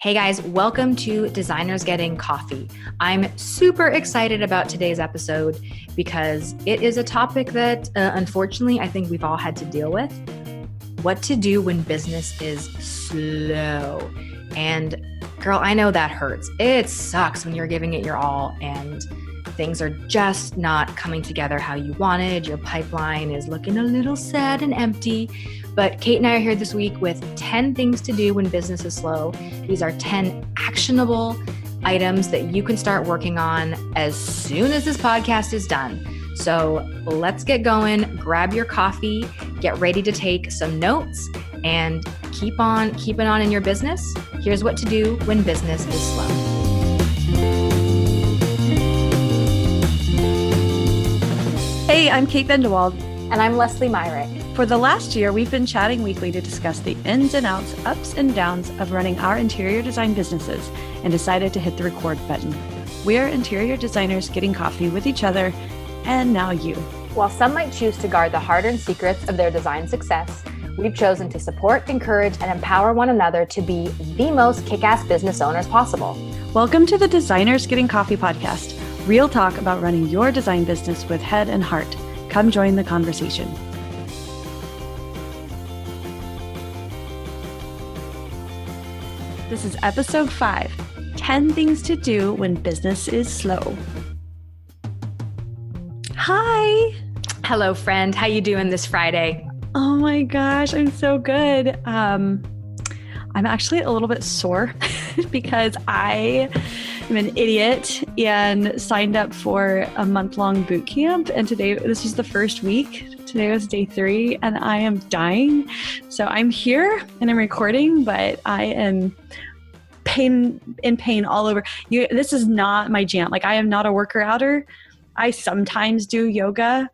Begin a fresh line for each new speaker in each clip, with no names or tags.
Hey guys, welcome to Designers Getting Coffee. I'm super excited about today's episode because it is a topic that uh, unfortunately I think we've all had to deal with. What to do when business is slow. And girl, I know that hurts. It sucks when you're giving it your all and things are just not coming together how you wanted. Your pipeline is looking a little sad and empty. But Kate and I are here this week with 10 things to do when business is slow. These are 10 actionable items that you can start working on as soon as this podcast is done. So let's get going. Grab your coffee, get ready to take some notes, and keep on keeping on in your business. Here's what to do when business is slow.
Hey, I'm Kate Vendewald.
And I'm Leslie Myrick.
For the last year, we've been chatting weekly to discuss the ins and outs, ups and downs of running our interior design businesses and decided to hit the record button. We are interior designers getting coffee with each other and now you.
While some might choose to guard the hard earned secrets of their design success, we've chosen to support, encourage, and empower one another to be the most kick ass business owners possible.
Welcome to the Designers Getting Coffee podcast, real talk about running your design business with head and heart. Come join the conversation. This is episode five 10 things to do when business is slow. Hi.
Hello, friend. How you doing this Friday?
Oh my gosh, I'm so good. Um, I'm actually a little bit sore because I am an idiot and signed up for a month long boot camp. And today, this was the first week. Today was day three, and I am dying. So I'm here and I'm recording, but I am pain in pain all over. You, this is not my jam. Like I am not a worker outer. I sometimes do yoga.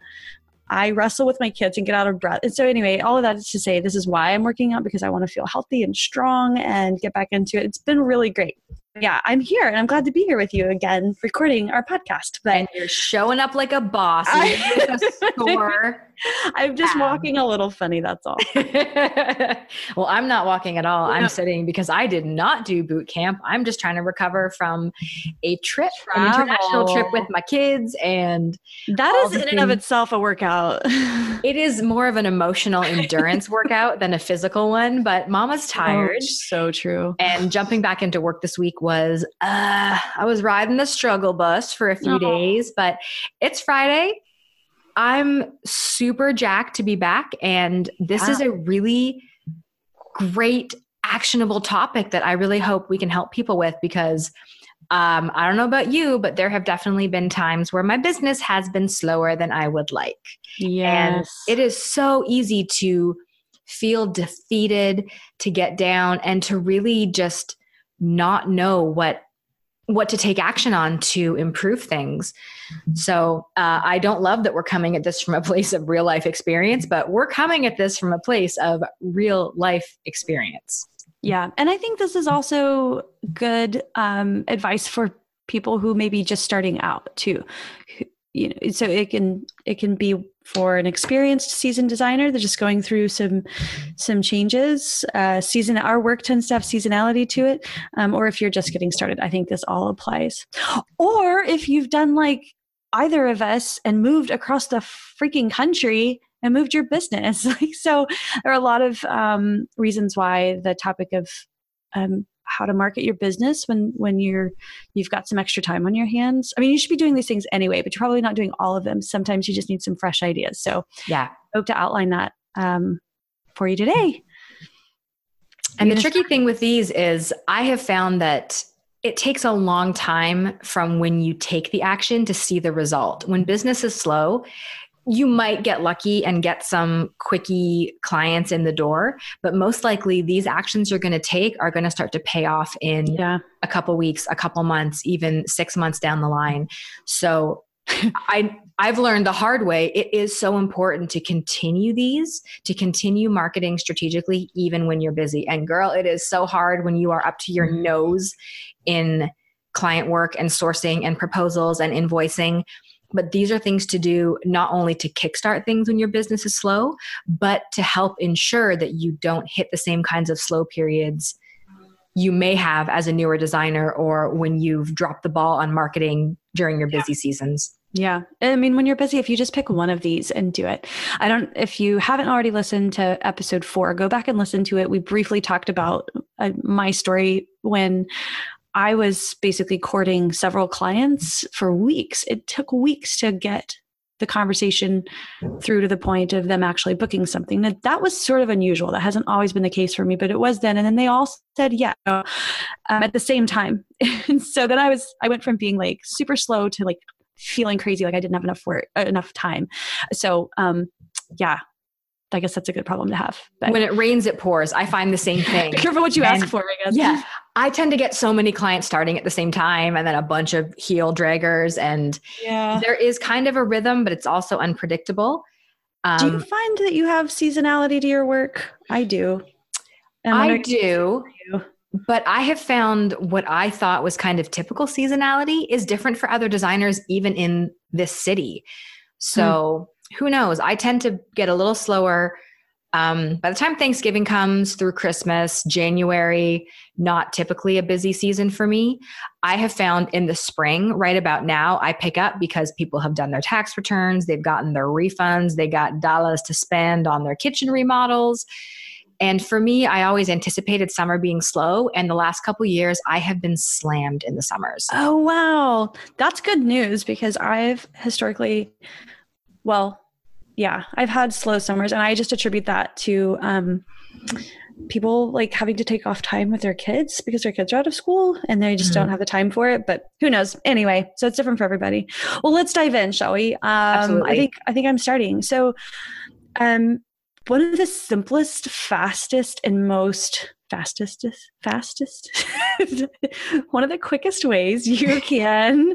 I wrestle with my kids and get out of breath. And so, anyway, all of that is to say, this is why I'm working out because I want to feel healthy and strong and get back into it. It's been really great yeah, I'm here and I'm glad to be here with you again, recording our podcast.
But and you're showing up like a boss. I,
I'm just walking a little funny. That's all.
well, I'm not walking at all. I'm sitting because I did not do boot camp. I'm just trying to recover from a trip, Travel. an international trip with my kids, and
that is in and of itself a workout.
it is more of an emotional endurance workout than a physical one. But Mama's oh, tired. Oh,
so true.
And jumping back into work this week was uh, I was riding the struggle bus for a few oh. days, but it's Friday. I'm super jacked to be back. And this wow. is a really great, actionable topic that I really hope we can help people with because um, I don't know about you, but there have definitely been times where my business has been slower than I would like.
Yes.
And it is so easy to feel defeated, to get down, and to really just not know what what to take action on to improve things. So uh, I don't love that we're coming at this from a place of real life experience, but we're coming at this from a place of real life experience.
Yeah. And I think this is also good um, advice for people who may be just starting out too. You know, so it can it can be for an experienced season designer they're just going through some some changes. Uh, season our work tends to have seasonality to it um, or if you're just getting started i think this all applies. Or if you've done like either of us and moved across the freaking country and moved your business. So there are a lot of um, reasons why the topic of um, how to market your business when when you're you've got some extra time on your hands. I mean you should be doing these things anyway but you're probably not doing all of them. Sometimes you just need some fresh ideas. So
yeah.
hope to outline that um, for you today.
And the tricky thing with these is i have found that it takes a long time from when you take the action to see the result. When business is slow, you might get lucky and get some quickie clients in the door but most likely these actions you're going to take are going to start to pay off in yeah. a couple weeks a couple months even 6 months down the line so i i've learned the hard way it is so important to continue these to continue marketing strategically even when you're busy and girl it is so hard when you are up to your mm-hmm. nose in client work and sourcing and proposals and invoicing but these are things to do not only to kickstart things when your business is slow, but to help ensure that you don't hit the same kinds of slow periods you may have as a newer designer or when you've dropped the ball on marketing during your busy yeah. seasons.
Yeah. I mean, when you're busy, if you just pick one of these and do it, I don't, if you haven't already listened to episode four, go back and listen to it. We briefly talked about uh, my story when I was basically courting several clients for weeks. It took weeks to get the conversation through to the point of them actually booking something. That that was sort of unusual. That hasn't always been the case for me, but it was then. And then they all said yeah um, at the same time. and so then I was I went from being like super slow to like feeling crazy, like I didn't have enough work, uh, enough time. So um, yeah, I guess that's a good problem to have.
But when it rains, it pours. I find the same thing.
Be careful what you and, ask for, I guess.
Yeah. I tend to get so many clients starting at the same time and then a bunch of heel draggers. And yeah. there is kind of a rhythm, but it's also unpredictable.
Um, do you um, find that you have seasonality to your work? I do.
I do. But I have found what I thought was kind of typical seasonality is different for other designers, even in this city. So hmm. who knows? I tend to get a little slower um, by the time Thanksgiving comes through Christmas, January, not typically a busy season for me. I have found in the spring, right about now, I pick up because people have done their tax returns, they've gotten their refunds, they got dollars to spend on their kitchen remodels. And for me, I always anticipated summer being slow. And the last couple years, I have been slammed in the summers.
Oh, wow. That's good news because I've historically, well, yeah, I've had slow summers, and I just attribute that to um, people like having to take off time with their kids because their kids are out of school and they just mm-hmm. don't have the time for it. But who knows? Anyway, so it's different for everybody. Well, let's dive in, shall we? Um, Absolutely. I think I think I'm starting. So, um, one of the simplest, fastest, and most fastest fastest one of the quickest ways you can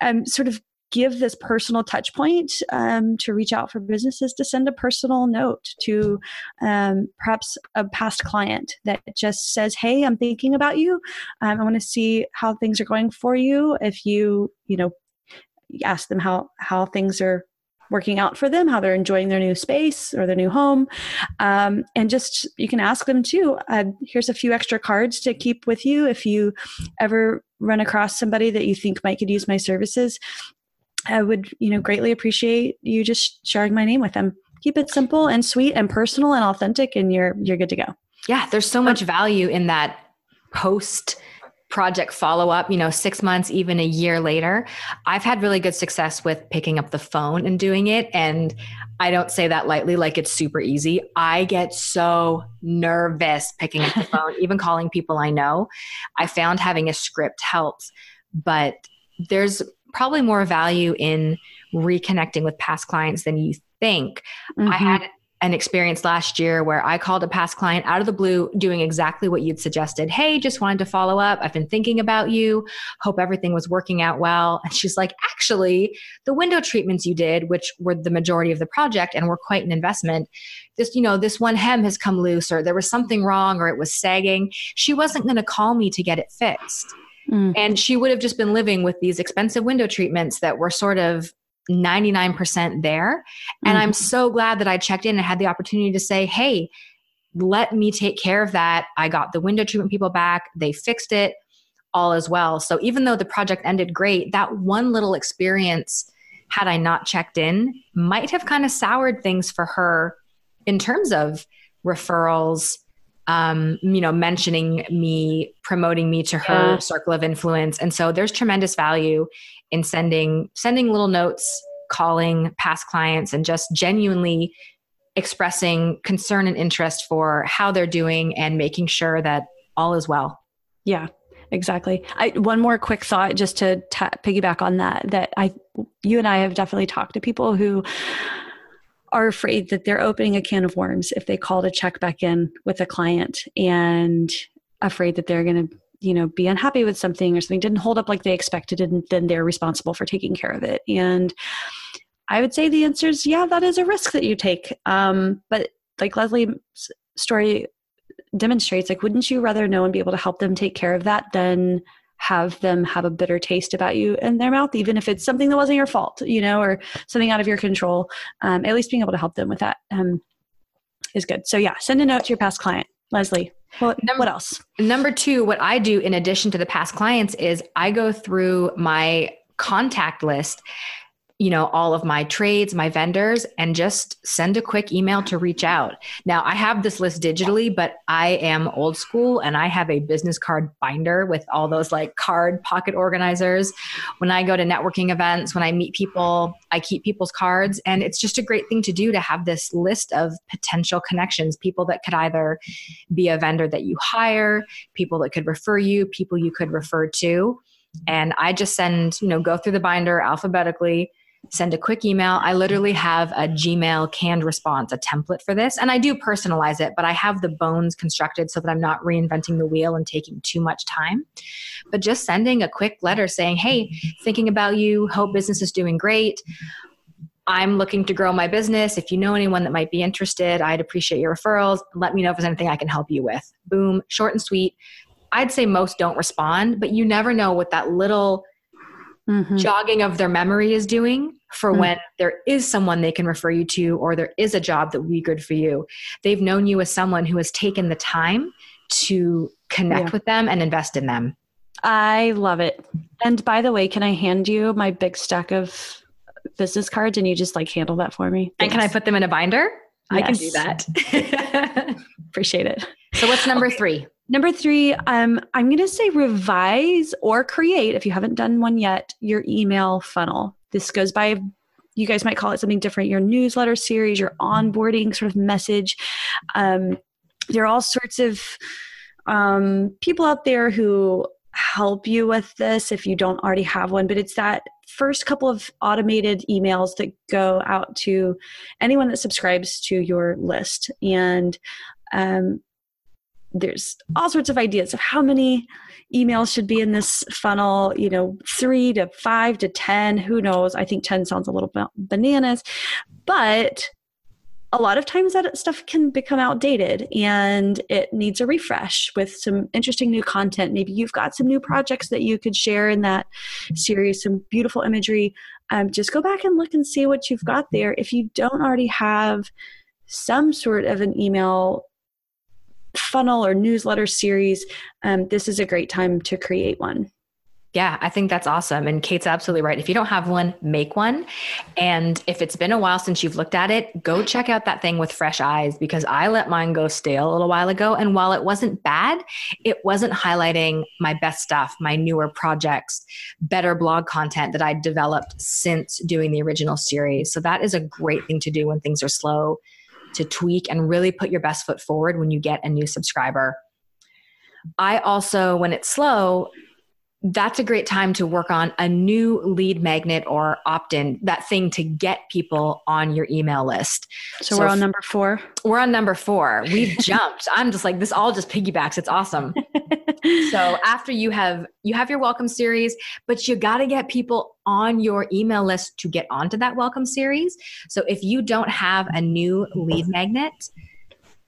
um, sort of give this personal touch point um, to reach out for businesses to send a personal note to um, perhaps a past client that just says hey i'm thinking about you um, i want to see how things are going for you if you you know ask them how how things are working out for them, how they're enjoying their new space or their new home. Um, and just you can ask them too. Uh, here's a few extra cards to keep with you if you ever run across somebody that you think might could use my services. I would, you know, greatly appreciate you just sharing my name with them. Keep it simple and sweet and personal and authentic, and you're you're good to go.
Yeah, there's so much value in that post project follow up, you know, six months, even a year later. I've had really good success with picking up the phone and doing it. And I don't say that lightly, like it's super easy. I get so nervous picking up the phone, even calling people I know. I found having a script helps, but there's probably more value in reconnecting with past clients than you think. Mm-hmm. I had an experience last year where I called a past client out of the blue doing exactly what you'd suggested. Hey, just wanted to follow up. I've been thinking about you. Hope everything was working out well. And she's like, actually, the window treatments you did, which were the majority of the project and were quite an investment, this, you know, this one hem has come loose or there was something wrong or it was sagging. She wasn't going to call me to get it fixed. Mm. And she would have just been living with these expensive window treatments that were sort of 99% there. And mm. I'm so glad that I checked in and had the opportunity to say, hey, let me take care of that. I got the window treatment people back, they fixed it, all as well. So even though the project ended great, that one little experience, had I not checked in, might have kind of soured things for her in terms of referrals, um, you know, mentioning me, promoting me to her yeah. circle of influence. And so there's tremendous value in sending sending little notes, calling past clients, and just genuinely expressing concern and interest for how they're doing and making sure that all is well.
Yeah, exactly. I, one more quick thought just to t- piggyback on that that I you and I have definitely talked to people who are afraid that they're opening a can of worms if they call to check back in with a client and afraid that they're going to you know be unhappy with something or something didn't hold up like they expected and then they're responsible for taking care of it. And i would say the answer is yeah that is a risk that you take. Um, but like leslie's story demonstrates like wouldn't you rather know and be able to help them take care of that than have them have a bitter taste about you in their mouth, even if it's something that wasn't your fault, you know, or something out of your control. Um, at least being able to help them with that um, is good. So, yeah, send a note to your past client. Leslie. Well, number, what else?
Number two, what I do in addition to the past clients is I go through my contact list you know all of my trades my vendors and just send a quick email to reach out. Now i have this list digitally but i am old school and i have a business card binder with all those like card pocket organizers. When i go to networking events when i meet people i keep people's cards and it's just a great thing to do to have this list of potential connections people that could either be a vendor that you hire people that could refer you people you could refer to. And i just send you know go through the binder alphabetically send a quick email. I literally have a Gmail canned response, a template for this. And I do personalize it, but I have the bones constructed so that I'm not reinventing the wheel and taking too much time. But just sending a quick letter saying, hey, thinking about you, hope business is doing great. I'm looking to grow my business. If you know anyone that might be interested, I'd appreciate your referrals. Let me know if there's anything I can help you with. Boom, short and sweet. I'd say most don't respond, but you never know what that little mm-hmm. jogging of their memory is doing for mm-hmm. when there is someone they can refer you to or there is a job that would be good for you. They've known you as someone who has taken the time to connect yeah. with them and invest in them.
I love it. And by the way, can I hand you my big stack of business cards and you just like handle that for me?
And can I put them in a binder? Yes. I can do
that. Appreciate it.
So what's number okay. three?
Number three, um, I'm going to say revise or create, if you haven't done one yet, your email funnel. This goes by, you guys might call it something different, your newsletter series, your onboarding sort of message. Um, there are all sorts of um, people out there who help you with this if you don't already have one, but it's that first couple of automated emails that go out to anyone that subscribes to your list. And um, there's all sorts of ideas of how many emails should be in this funnel you know three to five to ten who knows i think 10 sounds a little bananas but a lot of times that stuff can become outdated and it needs a refresh with some interesting new content. Maybe you've got some new projects that you could share in that series some beautiful imagery. Um, just go back and look and see what you've got there. If you don't already have some sort of an email funnel or newsletter series, um, this is a great time to create one.
Yeah, I think that's awesome. And Kate's absolutely right. If you don't have one, make one. And if it's been a while since you've looked at it, go check out that thing with fresh eyes because I let mine go stale a little while ago. And while it wasn't bad, it wasn't highlighting my best stuff, my newer projects, better blog content that I developed since doing the original series. So that is a great thing to do when things are slow to tweak and really put your best foot forward when you get a new subscriber. I also, when it's slow, that's a great time to work on a new lead magnet or opt in, that thing to get people on your email list.
So, so we're on number four.
We're on number four. We've jumped. I'm just like, this all just piggybacks. It's awesome. so after you have you have your welcome series, but you got to get people on your email list to get onto that welcome series. So if you don't have a new lead magnet,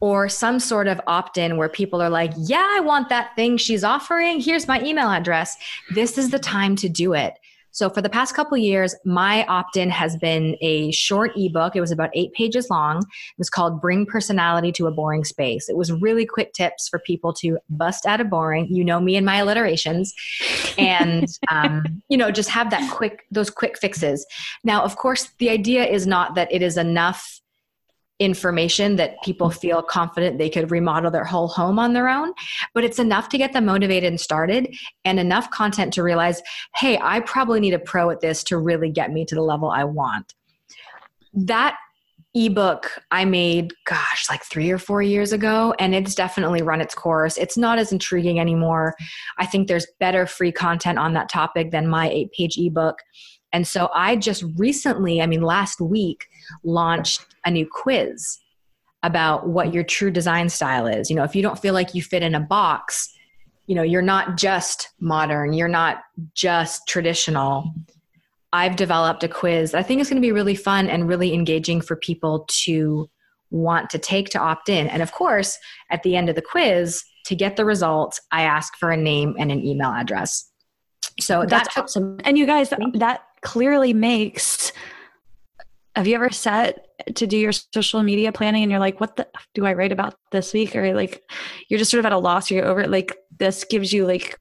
or some sort of opt in where people are like, yeah, I want that thing she's offering. Here's my email address. This is the time to do it. So for the past couple years, my opt-in has been a short ebook. It was about eight pages long. It was called "Bring Personality to a Boring Space." It was really quick tips for people to bust out of boring. You know me and my alliterations, and um, you know just have that quick those quick fixes. Now, of course, the idea is not that it is enough information that people feel confident they could remodel their whole home on their own but it's enough to get them motivated and started and enough content to realize hey i probably need a pro at this to really get me to the level i want. That ebook i made gosh like 3 or 4 years ago and it's definitely run its course. It's not as intriguing anymore. I think there's better free content on that topic than my 8 page ebook and so I just recently, I mean, last week, launched a new quiz about what your true design style is. You know, if you don't feel like you fit in a box, you know, you're not just modern, you're not just traditional. I've developed a quiz I think is going to be really fun and really engaging for people to want to take to opt in. And of course, at the end of the quiz, to get the results, I ask for a name and an email address. So
that's awesome. And you guys, that clearly makes have you ever set to do your social media planning and you're like what the do i write about this week? Or like you're just sort of at a loss or you're over it like this gives you like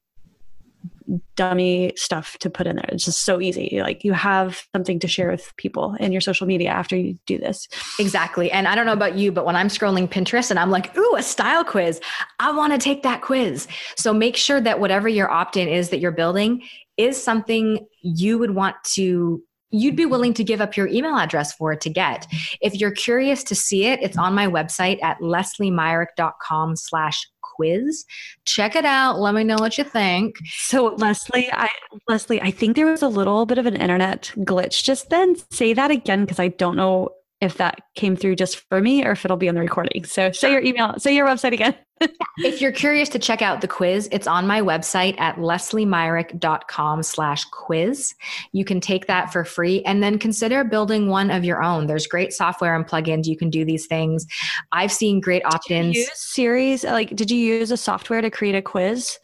dummy stuff to put in there. It's just so easy. Like you have something to share with people in your social media after you do this.
Exactly. And i don't know about you but when i'm scrolling pinterest and i'm like ooh a style quiz. I want to take that quiz. So make sure that whatever your opt-in is that you're building is something you would want to you'd be willing to give up your email address for to get. If you're curious to see it, it's on my website at lesliemyrick.com slash quiz. Check it out. Let me know what you think.
So Leslie, I Leslie, I think there was a little bit of an internet glitch just then. Say that again because I don't know if that came through just for me or if it'll be on the recording. So say your email, say your website again.
if you're curious to check out the quiz, it's on my website at lesliemyrick.com slash quiz. You can take that for free and then consider building one of your own. There's great software and plugins. You can do these things. I've seen great opt-ins.
series, like did you use a software to create a quiz?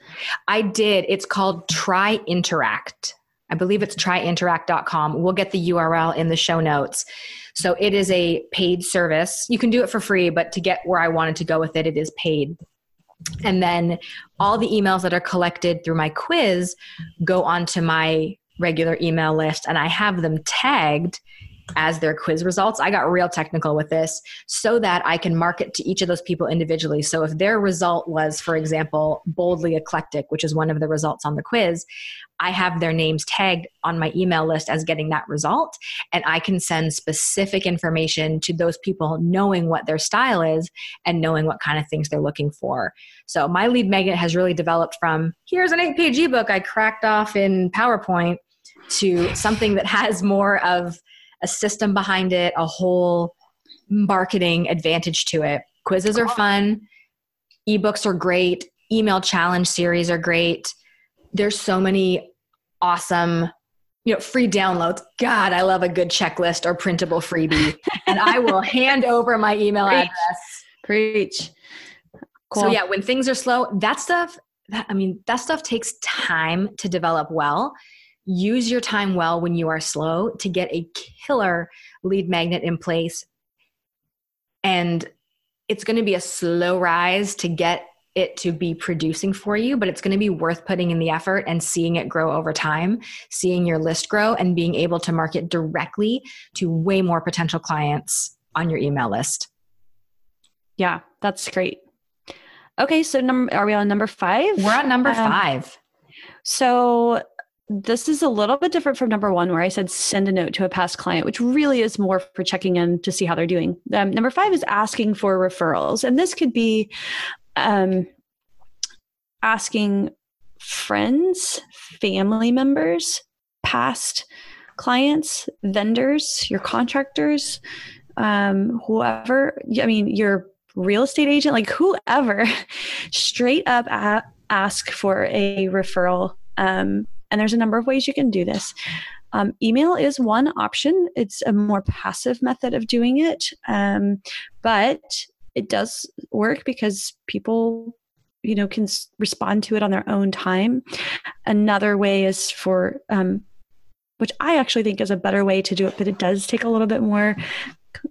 I did. It's called Try Interact. I believe it's tryinteract.com. We'll get the URL in the show notes. So it is a paid service. You can do it for free, but to get where I wanted to go with it, it is paid. And then all the emails that are collected through my quiz go onto my regular email list, and I have them tagged as their quiz results. I got real technical with this so that I can market to each of those people individually. So if their result was, for example, boldly eclectic, which is one of the results on the quiz, I have their names tagged on my email list as getting that result. And I can send specific information to those people knowing what their style is and knowing what kind of things they're looking for. So my lead magnet has really developed from here's an eight page ebook I cracked off in PowerPoint to something that has more of a system behind it, a whole marketing advantage to it. Quizzes are fun, ebooks are great, email challenge series are great. There's so many awesome you know free downloads god i love a good checklist or printable freebie and i will hand over my email
Preach.
address
Preach.
Cool. So yeah, when things are slow, that stuff, that, I mean, that stuff takes time to develop well use your time well when you are slow to get a killer lead magnet in place. And it's going to be a slow rise to get it to be producing for you, but it's going to be worth putting in the effort and seeing it grow over time, seeing your list grow, and being able to market directly to way more potential clients on your email list.
Yeah, that's great. Okay, so number are we on number five?
We're on number um, five.
So this is a little bit different from number one, where I said send a note to a past client, which really is more for checking in to see how they're doing. Um, number five is asking for referrals. And this could be um, asking friends, family members, past clients, vendors, your contractors, um, whoever, I mean, your real estate agent, like whoever, straight up ask for a referral um, and there's a number of ways you can do this. Um, email is one option. It's a more passive method of doing it, um, but it does work because people, you know, can respond to it on their own time. Another way is for, um, which I actually think is a better way to do it, but it does take a little bit more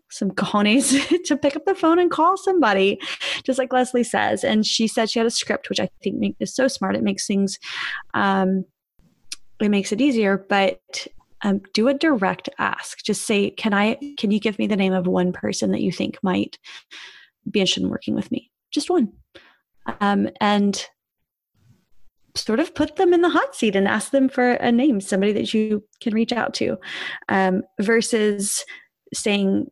some cojones to pick up the phone and call somebody, just like Leslie says. And she said she had a script, which I think is so smart. It makes things um, it makes it easier but um, do a direct ask. Just say can i can you give me the name of one person that you think might be interested in working with me? Just one. Um, and sort of put them in the hot seat and ask them for a name somebody that you can reach out to. Um, versus saying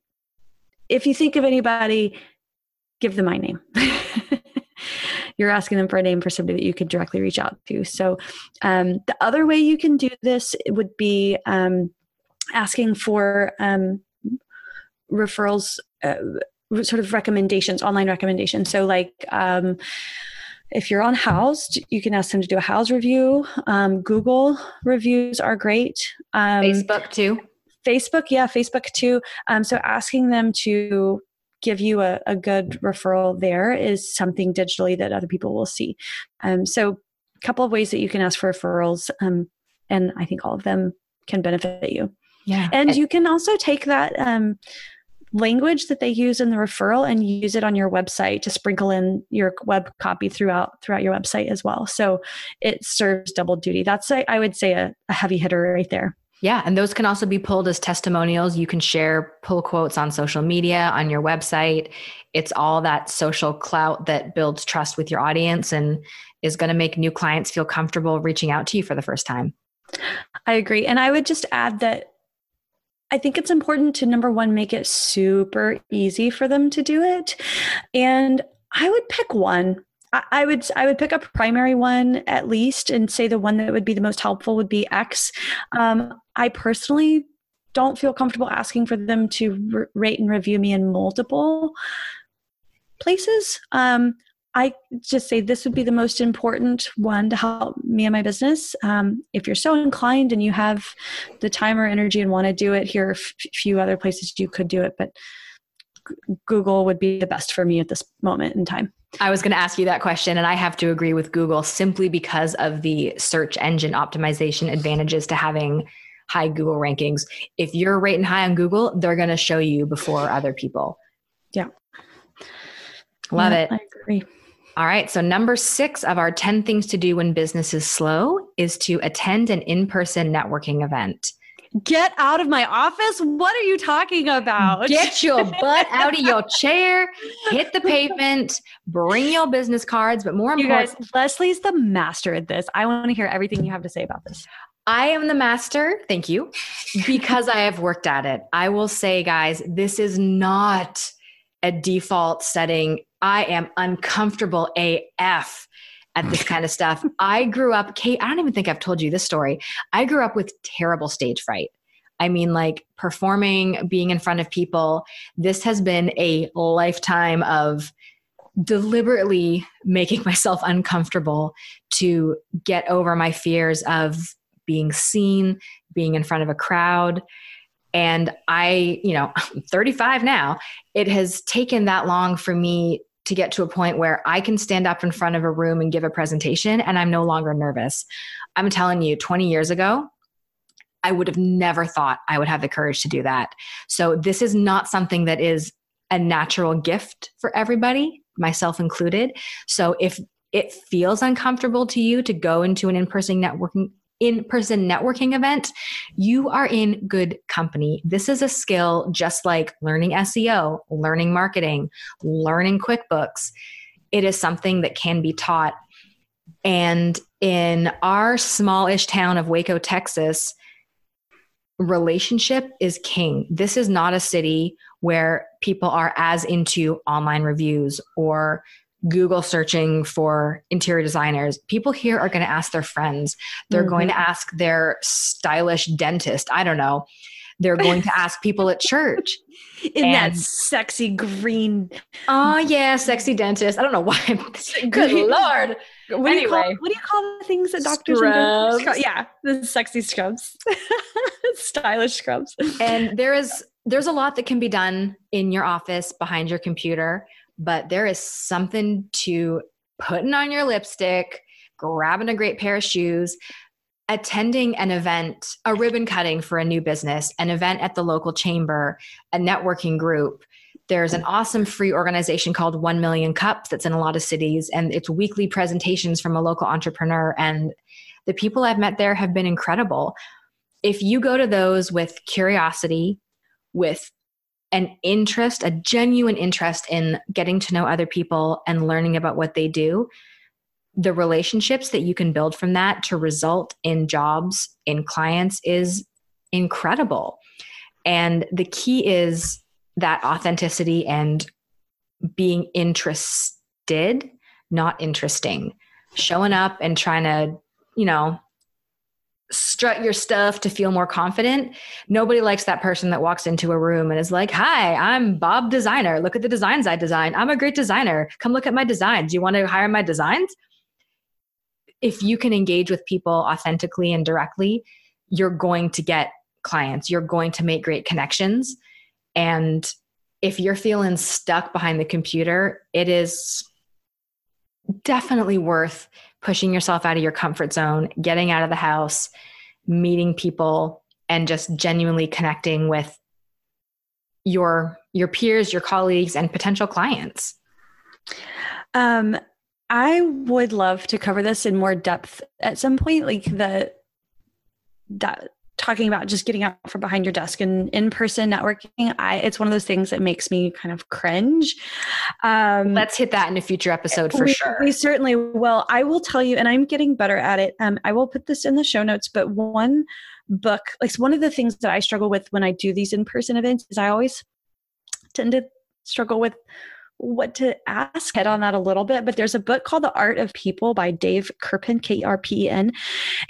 if you think of anybody give them my name you're asking them for a name for somebody that you could directly reach out to. So um, the other way you can do this would be um, asking for um, referrals, uh, sort of recommendations, online recommendations. So like um, if you're on Houzz, you can ask them to do a Houzz review. Um, Google reviews are great.
Um, Facebook too.
Facebook, yeah, Facebook too. Um, so asking them to give you a, a good referral there is something digitally that other people will see. Um, so, a couple of ways that you can ask for referrals, um, and I think all of them can benefit you. Yeah. And, you can also take that um, language that they use in the referral and use it on your website to sprinkle in your web copy throughout throughout your website as well. So it serves double duty. That's I would say a, a heavy hitter right there.
Yeah, and those can also be pulled as testimonials. You can share pull quotes on social media, on your website. It's all that social clout that builds trust with your audience and is going to make new clients feel comfortable reaching out to you for the first time.
I agree. And I would just add that I think it's important to number one, make it super easy for them to do it. And I would pick one. I would I would pick a primary one at least and say the one that would be the most helpful would be X. Um, I personally don't feel comfortable asking for them to rate and review me in multiple places. Um, I just say this would be the most important one to help me and my business. Um, if you're so inclined and you have the time or energy and want to do it, here are a f- few other places you could do it, but Google would be the best for me at this moment in time.
I was going to ask you that question, and I have to agree with Google simply because of the search engine optimization advantages to having high Google rankings. If you're rating high on Google, they're going to show you before other people.
Yeah.
Love yeah, it.
I agree.
All right. So, number six of our 10 things to do when business is slow is to attend an in person networking event.
Get out of my office. What are you talking about?
Get your butt out of your chair, hit the pavement, bring your business cards. But more important,
you guys, Leslie's the master at this. I want to hear everything you have to say about this.
I am the master, thank you, because I have worked at it. I will say, guys, this is not a default setting I am uncomfortable AF at this kind of stuff. I grew up, Kate, I don't even think I've told you this story. I grew up with terrible stage fright. I mean, like performing, being in front of people. This has been a lifetime of deliberately making myself uncomfortable to get over my fears of being seen, being in front of a crowd. And I, you know, I'm 35 now. It has taken that long for me to get to a point where I can stand up in front of a room and give a presentation and I'm no longer nervous. I'm telling you, 20 years ago, I would have never thought I would have the courage to do that. So, this is not something that is a natural gift for everybody, myself included. So, if it feels uncomfortable to you to go into an in person networking in person networking event, you are in good company. This is a skill just like learning SEO, learning marketing, learning QuickBooks. It is something that can be taught. And in our smallish town of Waco, Texas, relationship is king. This is not a city where people are as into online reviews or Google searching for interior designers, people here are going to ask their friends. They're mm-hmm. going to ask their stylish dentist. I don't know. They're going to ask people at church.
In and, that sexy green.
Oh, yeah, sexy dentist. I don't know why. Good Lord.
What, anyway. do you call, what do you call the things that doctors scrubs. do? Yeah, the sexy scrubs, stylish scrubs.
And there is there's a lot that can be done in your office behind your computer but there is something to putting on your lipstick, grabbing a great pair of shoes, attending an event, a ribbon cutting for a new business, an event at the local chamber, a networking group. There's an awesome free organization called 1 Million Cups that's in a lot of cities, and it's weekly presentations from a local entrepreneur. And the people I've met there have been incredible. If you go to those with curiosity, with an interest, a genuine interest in getting to know other people and learning about what they do, the relationships that you can build from that to result in jobs, in clients is incredible. And the key is that authenticity and being interested, not interesting. Showing up and trying to, you know, strut your stuff to feel more confident. Nobody likes that person that walks into a room and is like, Hi, I'm Bob Designer. Look at the designs I design. I'm a great designer. Come look at my designs. You want to hire my designs? If you can engage with people authentically and directly, you're going to get clients. You're going to make great connections. And if you're feeling stuck behind the computer, it is definitely worth pushing yourself out of your comfort zone, getting out of the house, meeting people, and just genuinely connecting with your your peers, your colleagues, and potential clients?
Um, I would love to cover this in more depth at some point, like the that talking about just getting out from behind your desk and in-person networking i it's one of those things that makes me kind of cringe.
Um, let's hit that in a future episode for
we,
sure.
we certainly will. I will tell you and i'm getting better at it um, i will put this in the show notes but one book like one of the things that i struggle with when i do these in-person events is i always tend to struggle with what to ask head on that a little bit but there's a book called the art of people by dave kerpen k-r-p-e-n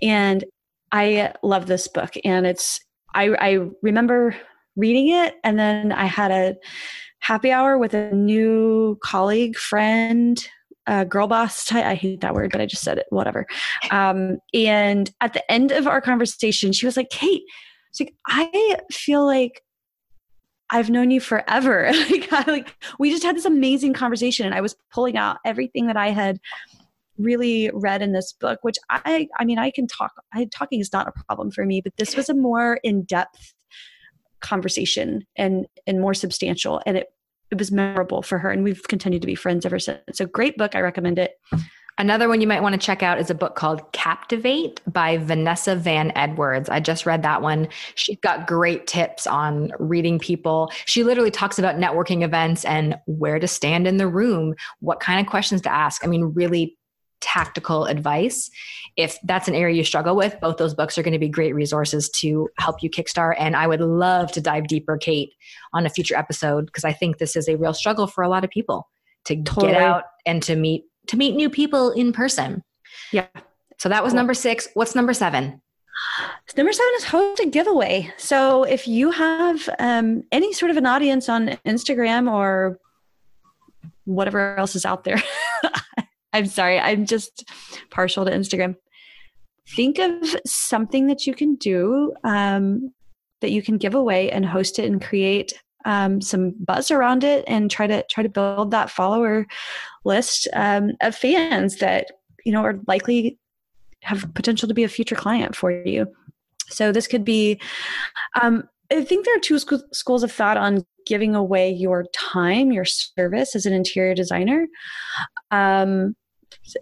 and i love this book and it's i i remember reading it and then i had a happy hour with a new colleague friend uh, girl boss type. I hate that word, but I just said it, whatever. Um, and at the end of our conversation, she was like, Kate, like, I feel like I've known you forever. like, I, like we just had this amazing conversation and I was pulling out everything that I had really read in this book, which I I mean I can talk I talking is not a problem for me, but this was a more in-depth conversation and and more substantial and it it was memorable for her and we've continued to be friends ever since. So great book, I recommend it.
Another one you might want to check out is a book called Captivate by Vanessa Van Edwards. I just read that one. She's got great tips on reading people. She literally talks about networking events and where to stand in the room, what kind of questions to ask. I mean, really tactical advice. If that's an area you struggle with, both those books are going to be great resources to help you kickstart. And I would love to dive deeper, Kate, on a future episode because I think this is a real struggle for a lot of people to totally. get out and to meet to meet new people in person.
Yeah.
So that was number six. What's number seven?
Number seven is host a giveaway. So if you have um, any sort of an audience on Instagram or whatever else is out there, I'm sorry, I'm just partial to Instagram. Think of something that you can do um, that you can give away and host it and create um, some buzz around it and try to try to build that follower list um, of fans that you know are likely have potential to be a future client for you. So this could be. Um, I think there are two sc- schools of thought on giving away your time, your service as an interior designer. Um,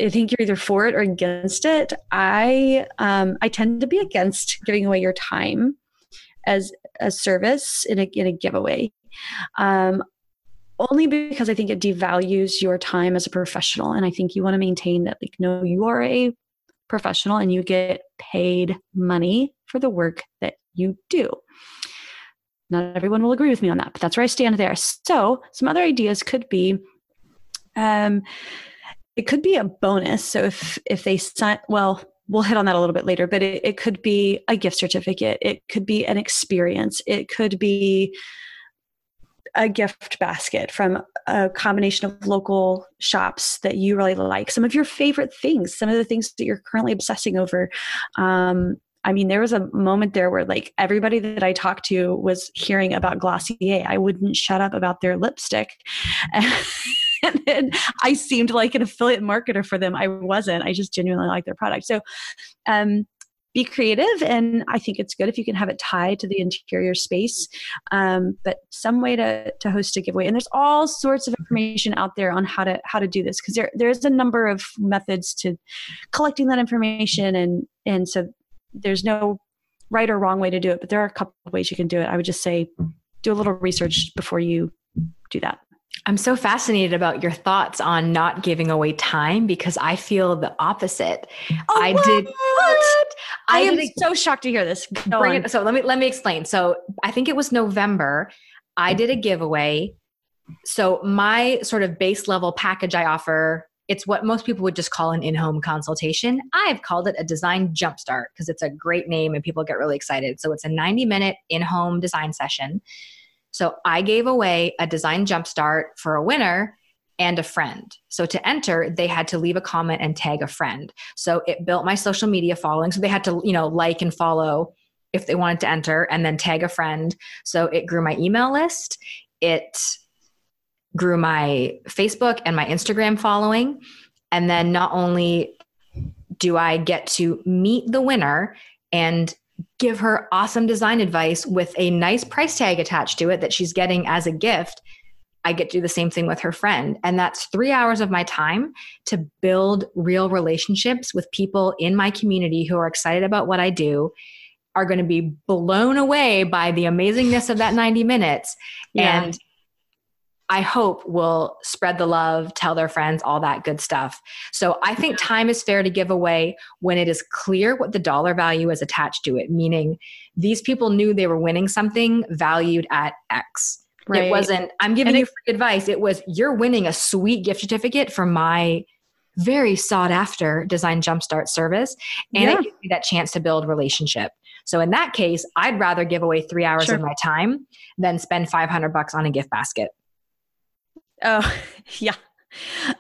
I think you're either for it or against it. I um, I tend to be against giving away your time as a service in a, in a giveaway. Um, only because I think it devalues your time as a professional. And I think you want to maintain that, like, no, you are a professional and you get paid money for the work that you do. Not everyone will agree with me on that, but that's where I stand there. So, some other ideas could be um, it could be a bonus. So, if if they sign, well, we'll hit on that a little bit later, but it, it could be a gift certificate, it could be an experience, it could be a gift basket from a combination of local shops that you really like, some of your favorite things, some of the things that you're currently obsessing over. Um, I mean, there was a moment there where like everybody that I talked to was hearing about Glossier. I wouldn't shut up about their lipstick. and I seemed like an affiliate marketer for them. I wasn't. I just genuinely like their product. So, um, be creative and i think it's good if you can have it tied to the interior space um, but some way to, to host a giveaway and there's all sorts of information out there on how to how to do this because there there's a number of methods to collecting that information and and so there's no right or wrong way to do it but there are a couple of ways you can do it i would just say do a little research before you do that
I'm so fascinated about your thoughts on not giving away time because I feel the opposite.
Oh, I what? did. What? I, I am did, so shocked to hear this.
It, so let me let me explain. So I think it was November. I did a giveaway. So my sort of base level package I offer it's what most people would just call an in-home consultation. I've called it a design jumpstart because it's a great name and people get really excited. So it's a 90 minute in-home design session so I gave away a design jumpstart for a winner and a friend. So to enter, they had to leave a comment and tag a friend. So it built my social media following. So they had to, you know, like and follow if they wanted to enter and then tag a friend. So it grew my email list. It grew my Facebook and my Instagram following. And then not only do I get to meet the winner and give her awesome design advice with a nice price tag attached to it that she's getting as a gift. I get to do the same thing with her friend. And that's three hours of my time to build real relationships with people in my community who are excited about what I do, are going to be blown away by the amazingness of that 90 minutes. Yeah. And I hope will spread the love, tell their friends, all that good stuff. So I think time is fair to give away when it is clear what the dollar value is attached to it, meaning these people knew they were winning something valued at X. Right. It wasn't, I'm giving it, you free advice. It was, you're winning a sweet gift certificate for my very sought after design jumpstart service. And yeah. it gives me that chance to build relationship. So in that case, I'd rather give away three hours sure. of my time than spend 500 bucks on a gift basket.
Oh, yeah.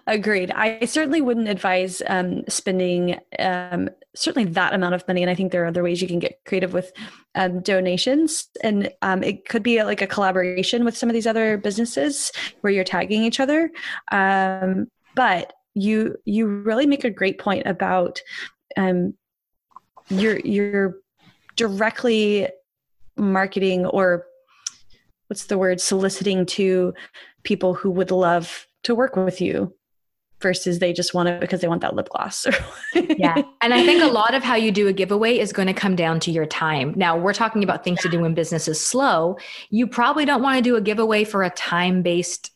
Agreed. I certainly wouldn't advise um, spending um, certainly that amount of money. And I think there are other ways you can get creative with um, donations. And um, it could be like a collaboration with some of these other businesses where you're tagging each other. Um, but you you really make a great point about um, you're you're directly marketing or what's the word soliciting to people who would love to work with you versus they just want it because they want that lip gloss.
yeah. And I think a lot of how you do a giveaway is going to come down to your time. Now, we're talking about things to do when business is slow. You probably don't want to do a giveaway for a time based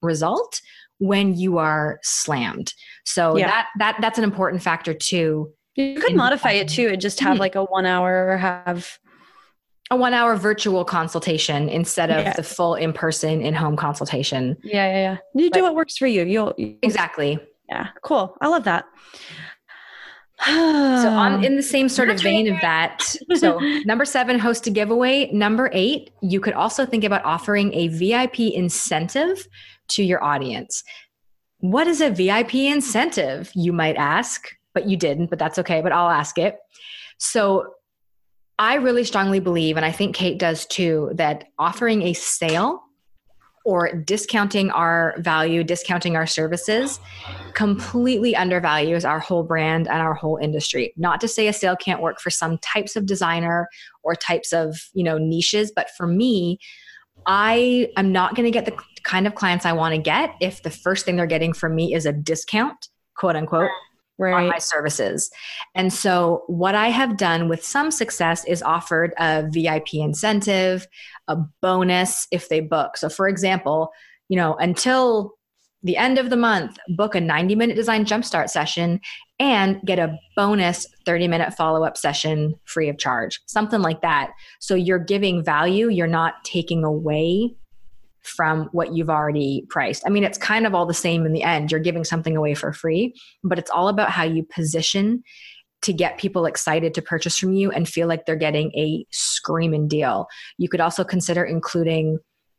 result when you are slammed. So yeah. that that that's an important factor too.
You could modify it too and just have mm-hmm. like a 1 hour or have
a one hour virtual consultation instead of yeah. the full in person in home consultation.
Yeah, yeah, yeah. You but, do what works for you. You'll,
you'll exactly.
Yeah, cool. I love that.
so on in the same sort of vein of that so number seven host a giveaway number eight you could also think about offering a vip incentive to your audience what is a vip incentive you might ask but you didn't but that's okay but i'll ask it so I really strongly believe, and I think Kate does too, that offering a sale or discounting our value, discounting our services completely undervalues our whole brand and our whole industry. Not to say a sale can't work for some types of designer or types of, you know, niches, but for me, I am not going to get the kind of clients I want to get if the first thing they're getting from me is a discount, quote unquote, right. on my services. And so, what I have done with some success is offered a VIP incentive, a bonus if they book. So, for example, you know, until the end of the month, book a 90 minute design jumpstart session and get a bonus 30 minute follow up session free of charge, something like that. So you're giving value, you're not taking away from what you've already priced. I mean, it's kind of all the same in the end. You're giving something away for free, but it's all about how you position to get people excited to purchase from you and feel like they're getting a screaming deal. You could also consider including,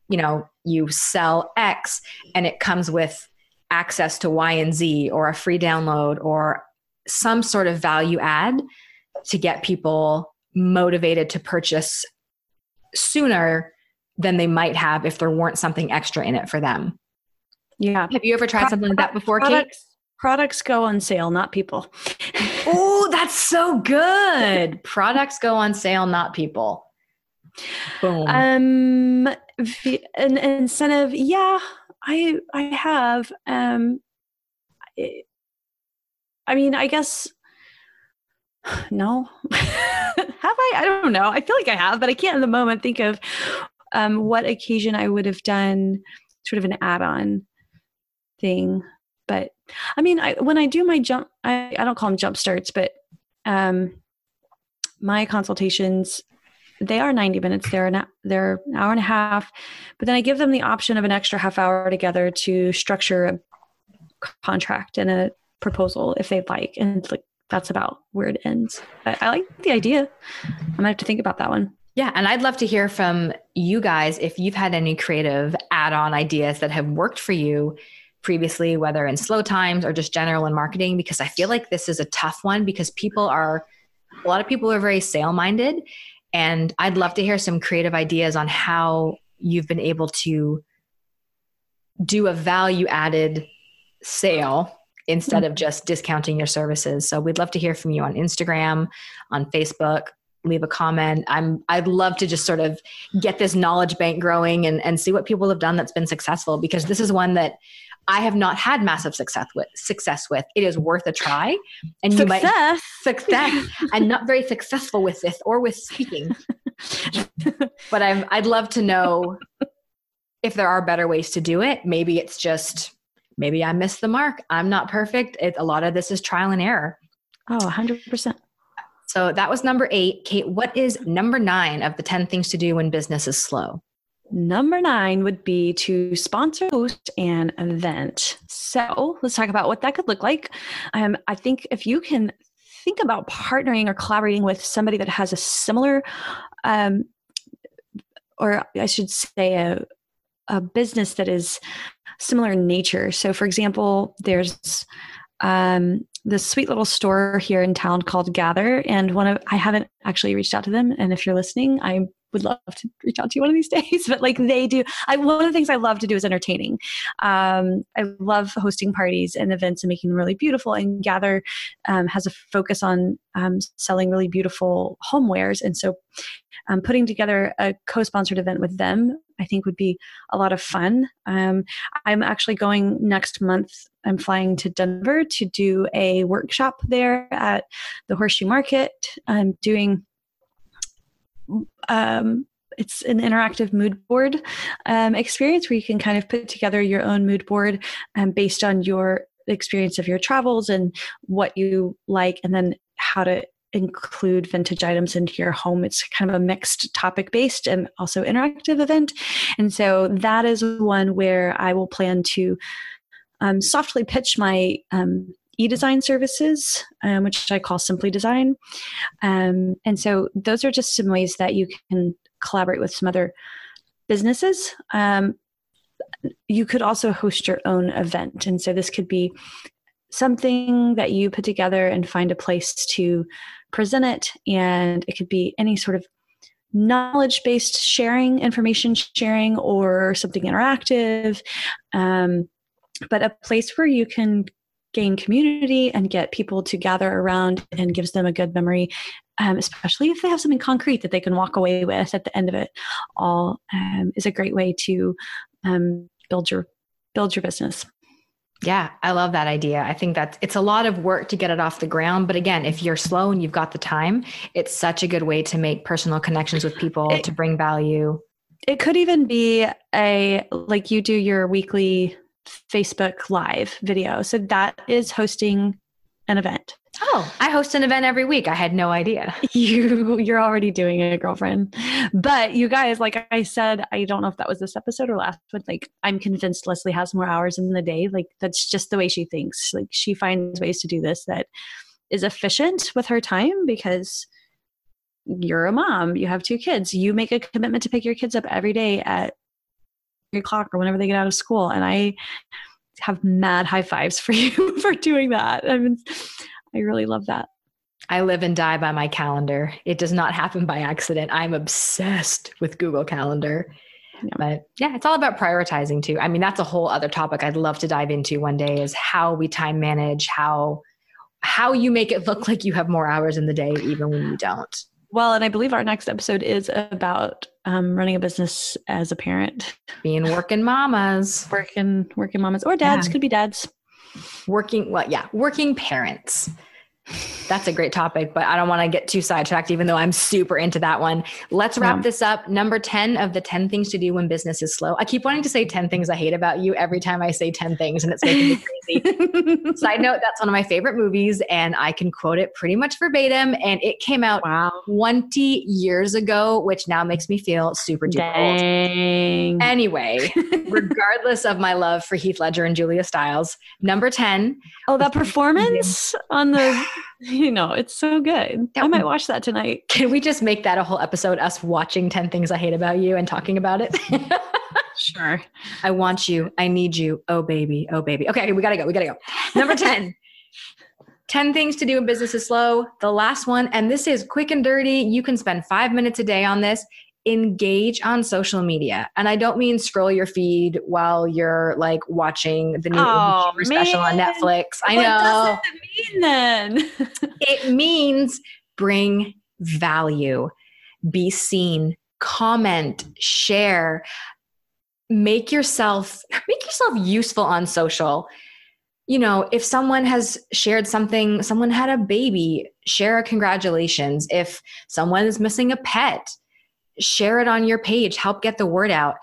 you know, you sell X and it comes with access to Y and Z or a free download or some sort of value add to get people motivated to purchase sooner than they might have if there weren't something extra in it for them.
Yeah.
Have you ever tried Pro- something like that before,
products, Kate? Products go on sale, not people.
oh, that's so good. products go on sale, not people.
Boom. Um, an incentive. Yeah, I I have. Um, I mean, I guess no. have I? I don't know. I feel like I have, but I can't in the moment think of um, what occasion I would have done sort of an add-on thing. But I mean, I, when I do my jump, I, I don't call them jump starts, but um, my consultations, they are 90 minutes. They're an, they're an hour and a half, but then I give them the option of an extra half hour together to structure a contract and a proposal if they'd like. And like, that's about where it ends. I, I like the idea. I might have to think about that one.
Yeah, and I'd love to hear from you guys if you've had any creative add on ideas that have worked for you previously, whether in slow times or just general in marketing, because I feel like this is a tough one because people are, a lot of people are very sale minded. And I'd love to hear some creative ideas on how you've been able to do a value added sale instead of just discounting your services. So we'd love to hear from you on Instagram, on Facebook, leave a comment. I'm I'd love to just sort of get this knowledge bank growing and, and see what people have done that's been successful because this is one that I have not had massive success with success with. It is worth a try.
And you success. might
success. I'm not very successful with this or with speaking. but I'm I'd love to know if there are better ways to do it. Maybe it's just maybe I missed the mark. I'm not perfect. It, a lot of this is trial and error.
Oh, 100%.
So that was number eight. Kate, what is number nine of the 10 things to do when business is slow?
Number nine would be to sponsor, host an event. So let's talk about what that could look like. Um, I think if you can think about partnering or collaborating with somebody that has a similar, um, or I should say, a, a business that is similar in nature. So, for example, there's um, this sweet little store here in town called Gather, and one of I haven't actually reached out to them. And if you're listening, I would love to reach out to you one of these days. But like they do, I one of the things I love to do is entertaining. Um, I love hosting parties and events and making them really beautiful. And Gather um, has a focus on um, selling really beautiful homewares, and so um, putting together a co-sponsored event with them I think would be a lot of fun. Um, I'm actually going next month. I'm flying to Denver to do a workshop there at the Horseshoe Market. I'm doing um, it's an interactive mood board um, experience where you can kind of put together your own mood board um, based on your experience of your travels and what you like, and then how to include vintage items into your home. It's kind of a mixed topic based and also interactive event. And so that is one where I will plan to um, softly pitch my um, e-design services, um, which I call Simply Design. Um, and so those are just some ways that you can collaborate with some other businesses. Um, you could also host your own event. And so this could be something that you put together and find a place to present it. And it could be any sort of knowledge based sharing, information sharing, or something interactive. Um, but a place where you can gain community and get people to gather around and gives them a good memory um, especially if they have something concrete that they can walk away with at the end of it all um, is a great way to um, build your build your business
yeah, I love that idea. I think that it's a lot of work to get it off the ground. But again, if you're slow and you've got the time, it's such a good way to make personal connections with people, it, to bring value.
It could even be a like you do your weekly Facebook live video. So that is hosting an event.
Oh, I host an event every week. I had no idea.
You you're already doing it, girlfriend. But you guys, like I said, I don't know if that was this episode or last, but like I'm convinced Leslie has more hours in the day. Like that's just the way she thinks. Like she finds ways to do this that is efficient with her time because you're a mom, you have two kids. You make a commitment to pick your kids up every day at three o'clock or whenever they get out of school. And I have mad high fives for you for doing that. I mean I really love that.
I live and die by my calendar. It does not happen by accident. I'm obsessed with Google Calendar. Yeah. But yeah, it's all about prioritizing too. I mean, that's a whole other topic I'd love to dive into one day is how we time manage, how how you make it look like you have more hours in the day even when you don't.
Well, and I believe our next episode is about um, running a business as a parent,
being working mamas,
working working mamas or dads yeah. could be dads,
working well, yeah, working parents. That's a great topic, but I don't want to get too sidetracked, even though I'm super into that one. Let's wrap yeah. this up. Number 10 of the 10 things to do when business is slow. I keep wanting to say 10 things I hate about you every time I say 10 things, and it's making me crazy. Side note, that's one of my favorite movies, and I can quote it pretty much verbatim. And it came out wow. 20 years ago, which now makes me feel super duper old. Anyway, regardless of my love for Heath Ledger and Julia Stiles, number 10.
Oh, that performance on the you know, it's so good. I might watch that tonight.
Can we just make that a whole episode, us watching 10 things I hate about you and talking about it?
sure.
I want you. I need you. Oh, baby. Oh, baby. Okay, we gotta go. We gotta go. Number 10. 10 things to do in business is slow. The last one, and this is quick and dirty. You can spend five minutes a day on this engage on social media. And I don't mean scroll your feed while you're like watching the new oh, special on Netflix. I
what know. What does it mean then?
it means bring value, be seen, comment, share, make yourself make yourself useful on social. You know, if someone has shared something, someone had a baby, share a congratulations. If someone is missing a pet, share it on your page, help get the word out.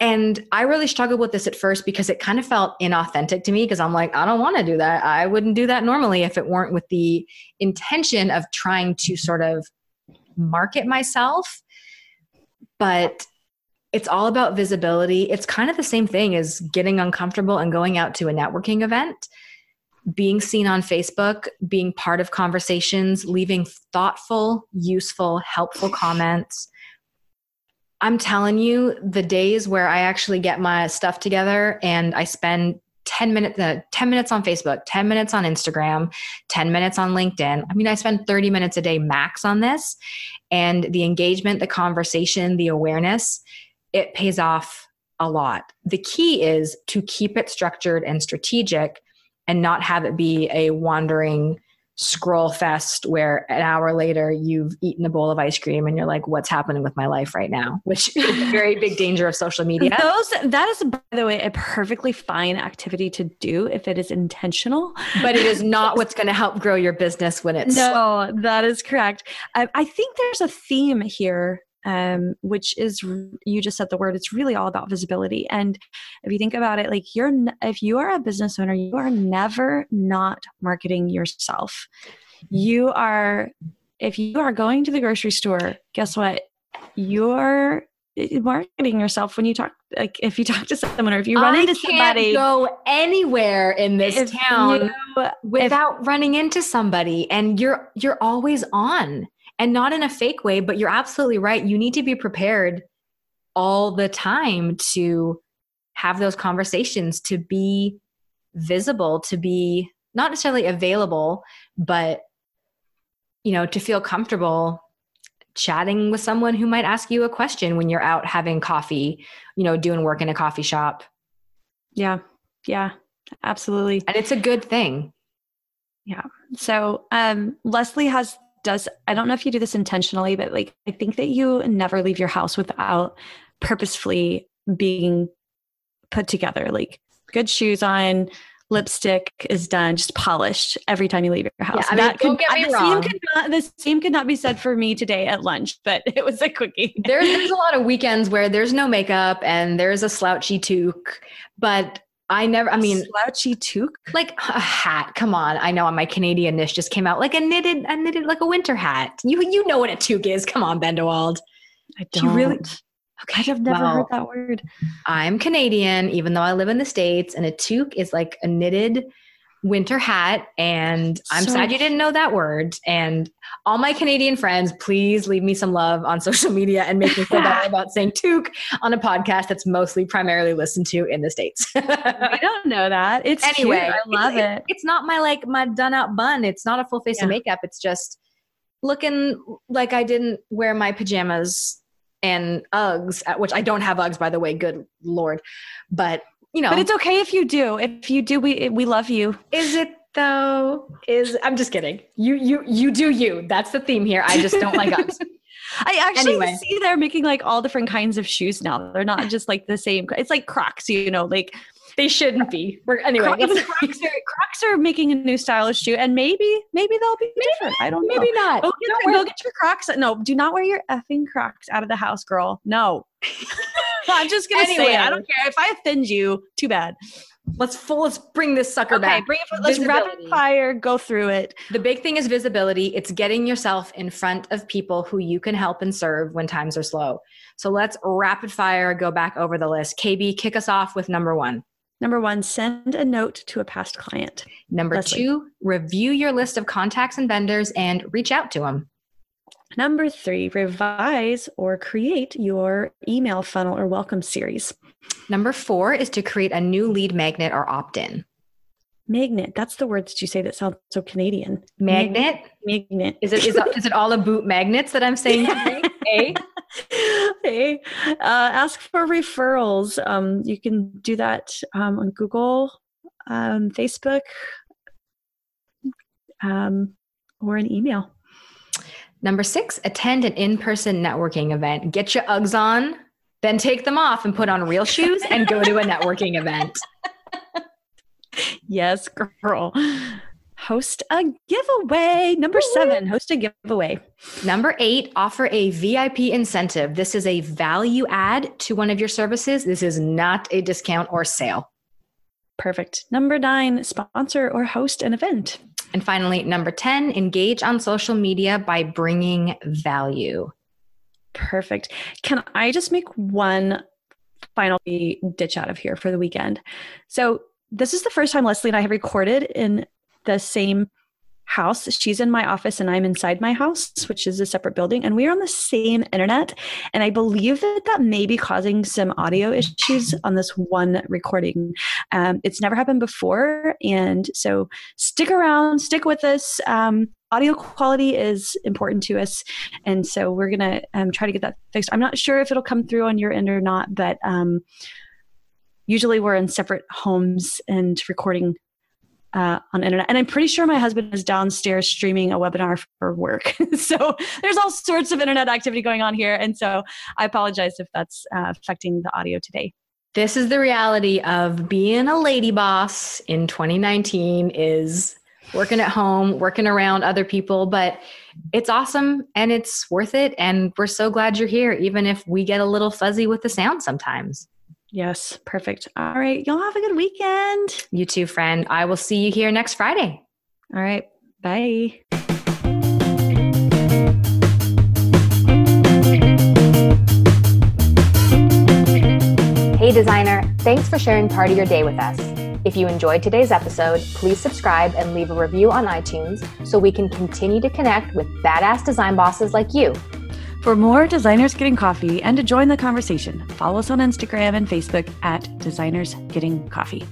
And I really struggled with this at first because it kind of felt inauthentic to me because I'm like, I don't want to do that. I wouldn't do that normally if it weren't with the intention of trying to sort of market myself. But it's all about visibility. It's kind of the same thing as getting uncomfortable and going out to a networking event, being seen on Facebook, being part of conversations, leaving thoughtful, useful, helpful comments I'm telling you, the days where I actually get my stuff together and I spend 10 minutes uh, 10 minutes on Facebook, 10 minutes on Instagram, 10 minutes on LinkedIn. I mean, I spend 30 minutes a day max on this and the engagement, the conversation, the awareness, it pays off a lot. The key is to keep it structured and strategic and not have it be a wandering scroll fest where an hour later you've eaten a bowl of ice cream and you're like what's happening with my life right now? Which is a very big danger of social media.
Those that is by the way a perfectly fine activity to do if it is intentional.
But it is not what's going to help grow your business when it's
no that is correct. I, I think there's a theme here um, which is you just said the word it's really all about visibility. And if you think about it like you're if you are a business owner you are never not marketing yourself. You are if you are going to the grocery store guess what? You're eh, marketing yourself when you talk like if you talk to someone or if you run I into somebody.
go anywhere in this town you, without if, running into somebody and you're you're always on and not in a fake way, but you're absolutely right. You need to be prepared all the time to have those conversations, to be visible, to be not necessarily available, but you know, to feel comfortable chatting with someone who might ask you a question when you're out having coffee, you know, doing work in a coffee shop.
Yeah. Yeah. Absolutely.
And it's a good thing.
Yeah. So, um Leslie has does i don't know if you do this intentionally but like i think that you never leave your house without purposefully being put together. Like good shoes on lipstick is done just polished every time you leave your house.
Yeah, I mean, that don't could, get me
the
wrong.
Same could not, the same could not be said for me today at lunch but it was a quickie
there's, there's a lot of weekends where there's no makeup and there's a slouchy toque but I never, I mean,
slouchy toque,
like a hat. Come on, I know on my Canadian niche just came out, like a knitted, a knitted, like a winter hat. You you know what a toque is? Come on, Bendewald.
I don't. You really? Okay, I've never well, heard that word.
I'm Canadian, even though I live in the states, and a toque is like a knitted winter hat and i'm so, sad you didn't know that word. And all my canadian friends please leave me some love on social media and make me feel better about saying toque on a podcast that's mostly primarily listened to in the states.
I don't know that. It's anyway cute. i love
it's,
it.
it's not my like my done out bun. It's not a full face yeah. of makeup. It's just looking like i didn't wear my pajamas and uggs uh, which i don't have uggs by the way good lord. But you know.
But it's okay if you do. If you do, we we love you.
Is it though? Is I'm just kidding. You you you do you. That's the theme here. I just don't like us.
I actually anyway. see they're making like all different kinds of shoes now. They're not just like the same. It's like Crocs, you know, like
they shouldn't be. We're anyway. Crocs,
Crocs, are, Crocs, are, making a new stylish shoe, and maybe maybe they'll be maybe, different. I don't
know. Maybe not.
Go get, go get your Crocs. No, do not wear your effing Crocs out of the house, girl. No. I'm just gonna anyway. say it. I don't care if I offend you. Too bad.
Let's full. Let's bring this sucker
okay,
back.
Bring it. Let's rapid fire go through it.
The big thing is visibility. It's getting yourself in front of people who you can help and serve when times are slow. So let's rapid fire go back over the list. KB, kick us off with number one.
Number one, send a note to a past client.
Number Leslie. two, review your list of contacts and vendors and reach out to them.
Number three, revise or create your email funnel or welcome series.
Number four is to create a new lead magnet or opt in.
Magnet. That's the word that you say that sounds so Canadian.
Magnet.
Magnet.
Is it is, is it all about magnets that I'm saying today?
A. Hey. Uh, ask for referrals. Um, you can do that um, on Google, um, Facebook, um, or an email.
Number six, attend an in person networking event. Get your Uggs on, then take them off and put on real shoes and go to a networking event.
Yes, girl. Host a giveaway. Number seven, host a giveaway.
Number eight, offer a VIP incentive. This is a value add to one of your services. This is not a discount or sale.
Perfect. Number nine, sponsor or host an event.
And finally, number 10, engage on social media by bringing value.
Perfect. Can I just make one final ditch out of here for the weekend? So, this is the first time Leslie and I have recorded in the same house. She's in my office and I'm inside my house, which is a separate building, and we are on the same internet. And I believe that that may be causing some audio issues on this one recording. Um, it's never happened before. And so stick around, stick with us. Um, audio quality is important to us. And so we're going to um, try to get that fixed. I'm not sure if it'll come through on your end or not, but um, usually we're in separate homes and recording uh, on internet. And I'm pretty sure my husband is downstairs streaming a webinar for work. so there's all sorts of internet activity going on here. And so I apologize if that's uh, affecting the audio today.
This is the reality of being a lady boss in 2019 is working at home, working around other people, but it's awesome and it's worth it. And we're so glad you're here, even if we get a little fuzzy with the sound sometimes.
Yes, perfect. All right. Y'all have a good weekend.
You too, friend. I will see you here next Friday.
All right. Bye.
Hey, designer. Thanks for sharing part of your day with us. If you enjoyed today's episode, please subscribe and leave a review on iTunes so we can continue to connect with badass design bosses like you.
For more Designers Getting Coffee and to join the conversation, follow us on Instagram and Facebook at Designers Getting Coffee.